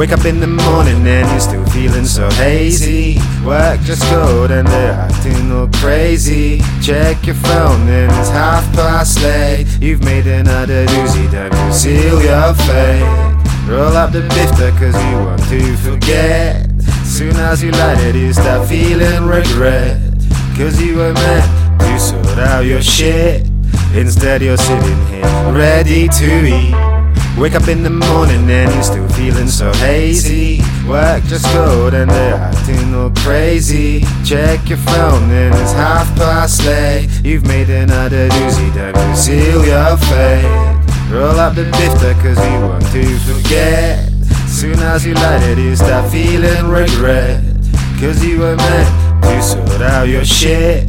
Wake up in the morning and you're still feeling so hazy. Work just good and they're acting all crazy. Check your phone and it's half past late. You've made another doozy, don't conceal your fate. Roll up the bifter cause you want to forget. Soon as you light it, you start feeling regret. Cause you were meant to sort out your shit. Instead, you're sitting here ready to eat. Wake up in the morning and you're still feeling so hazy. Work just good and they're acting all crazy. Check your phone and it's half past late. You've made another doozy, don't conceal your fate. Roll up the bifter cause you want to forget. Soon as you light it, you start feeling regret. Cause you were meant to sort out your shit.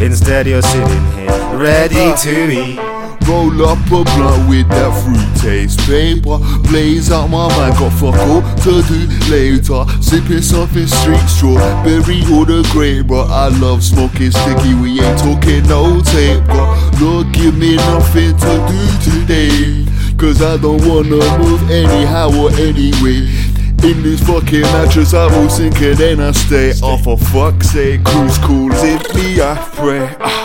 Instead, you're sitting here ready to eat. Roll up a blunt with that fruit taste Paper. Blaze out my mind Got fuck all to do later. Sipping something street strawberry or the grape But I love smoking sticky We ain't talking no tape But Lord give me nothing to do today Cause I don't wanna move anyhow or anyway. In this fucking mattress, I will sink and I stay. Oh, for fuck's sake, cruise calls in me, I pray. Ah.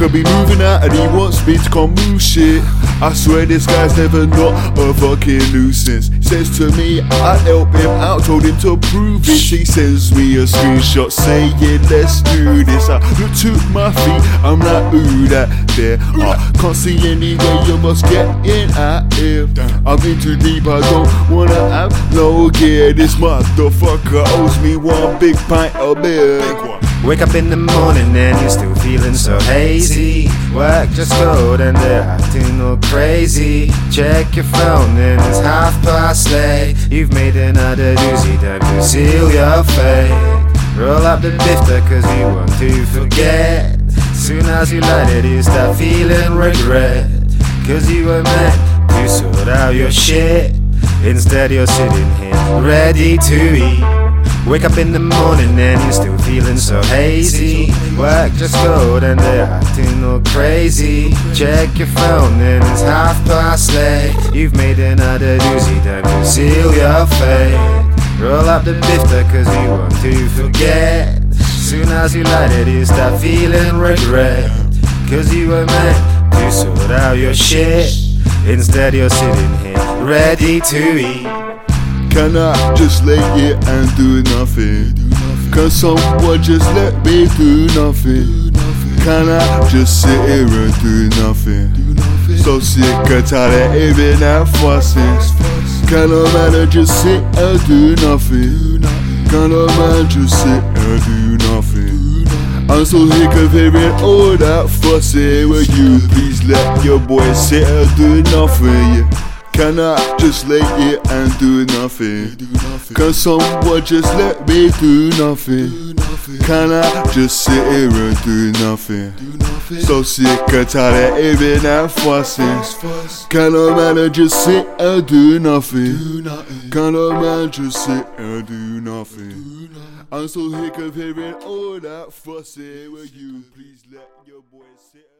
I be moving out and he wants me to come move shit. I swear this guy's never not a fucking nuisance. Says to me, I help him out, told him to prove it. He sends me a screenshot saying, let's do this. I look to my feet, I'm like, ooh, that there. I can't see any way you must get in out here. I'm in too deep, I don't wanna have no gear. This motherfucker owes me one big pint of beer. Wake up in the morning and you're still feeling so hazy. Work just good and they're acting all crazy. Check your phone and it's half past late. You've made another doozy, don't conceal your fate. Roll up the bifter cause you want to forget. Soon as you light it, you start feeling regret. Cause you were meant to sort out your shit. Instead, you're sitting here ready to eat. Wake up in the morning and you're still feeling so hazy. Work just good and they're acting all crazy. Check your phone and it's half past late. You've made another doozy, don't conceal your fate. Roll up the bifter cause you want to forget. Soon as you light it, you start feeling regret. Cause you were meant to sort out your shit. Instead, you're sitting here ready to eat. Can I just lay here and do nothing? Can someone just let me do nothing? Can I just sit here and do nothing? So sick and tired of even that fussing. Can a man just sit and do nothing? Can a man just sit and do nothing? I'm so sick of hearing all that fussing. Will you please let your boy sit and do nothing? Yeah. Can I just lay here and do nothing? Can someone just let me do nothing? Can I just sit here and do nothing? So sick and tired of even that fussing. Can a man just sit and do nothing? Can a man just sit and do nothing? I'm so sick of hearing all that fussing. Will you please let your boy sit and?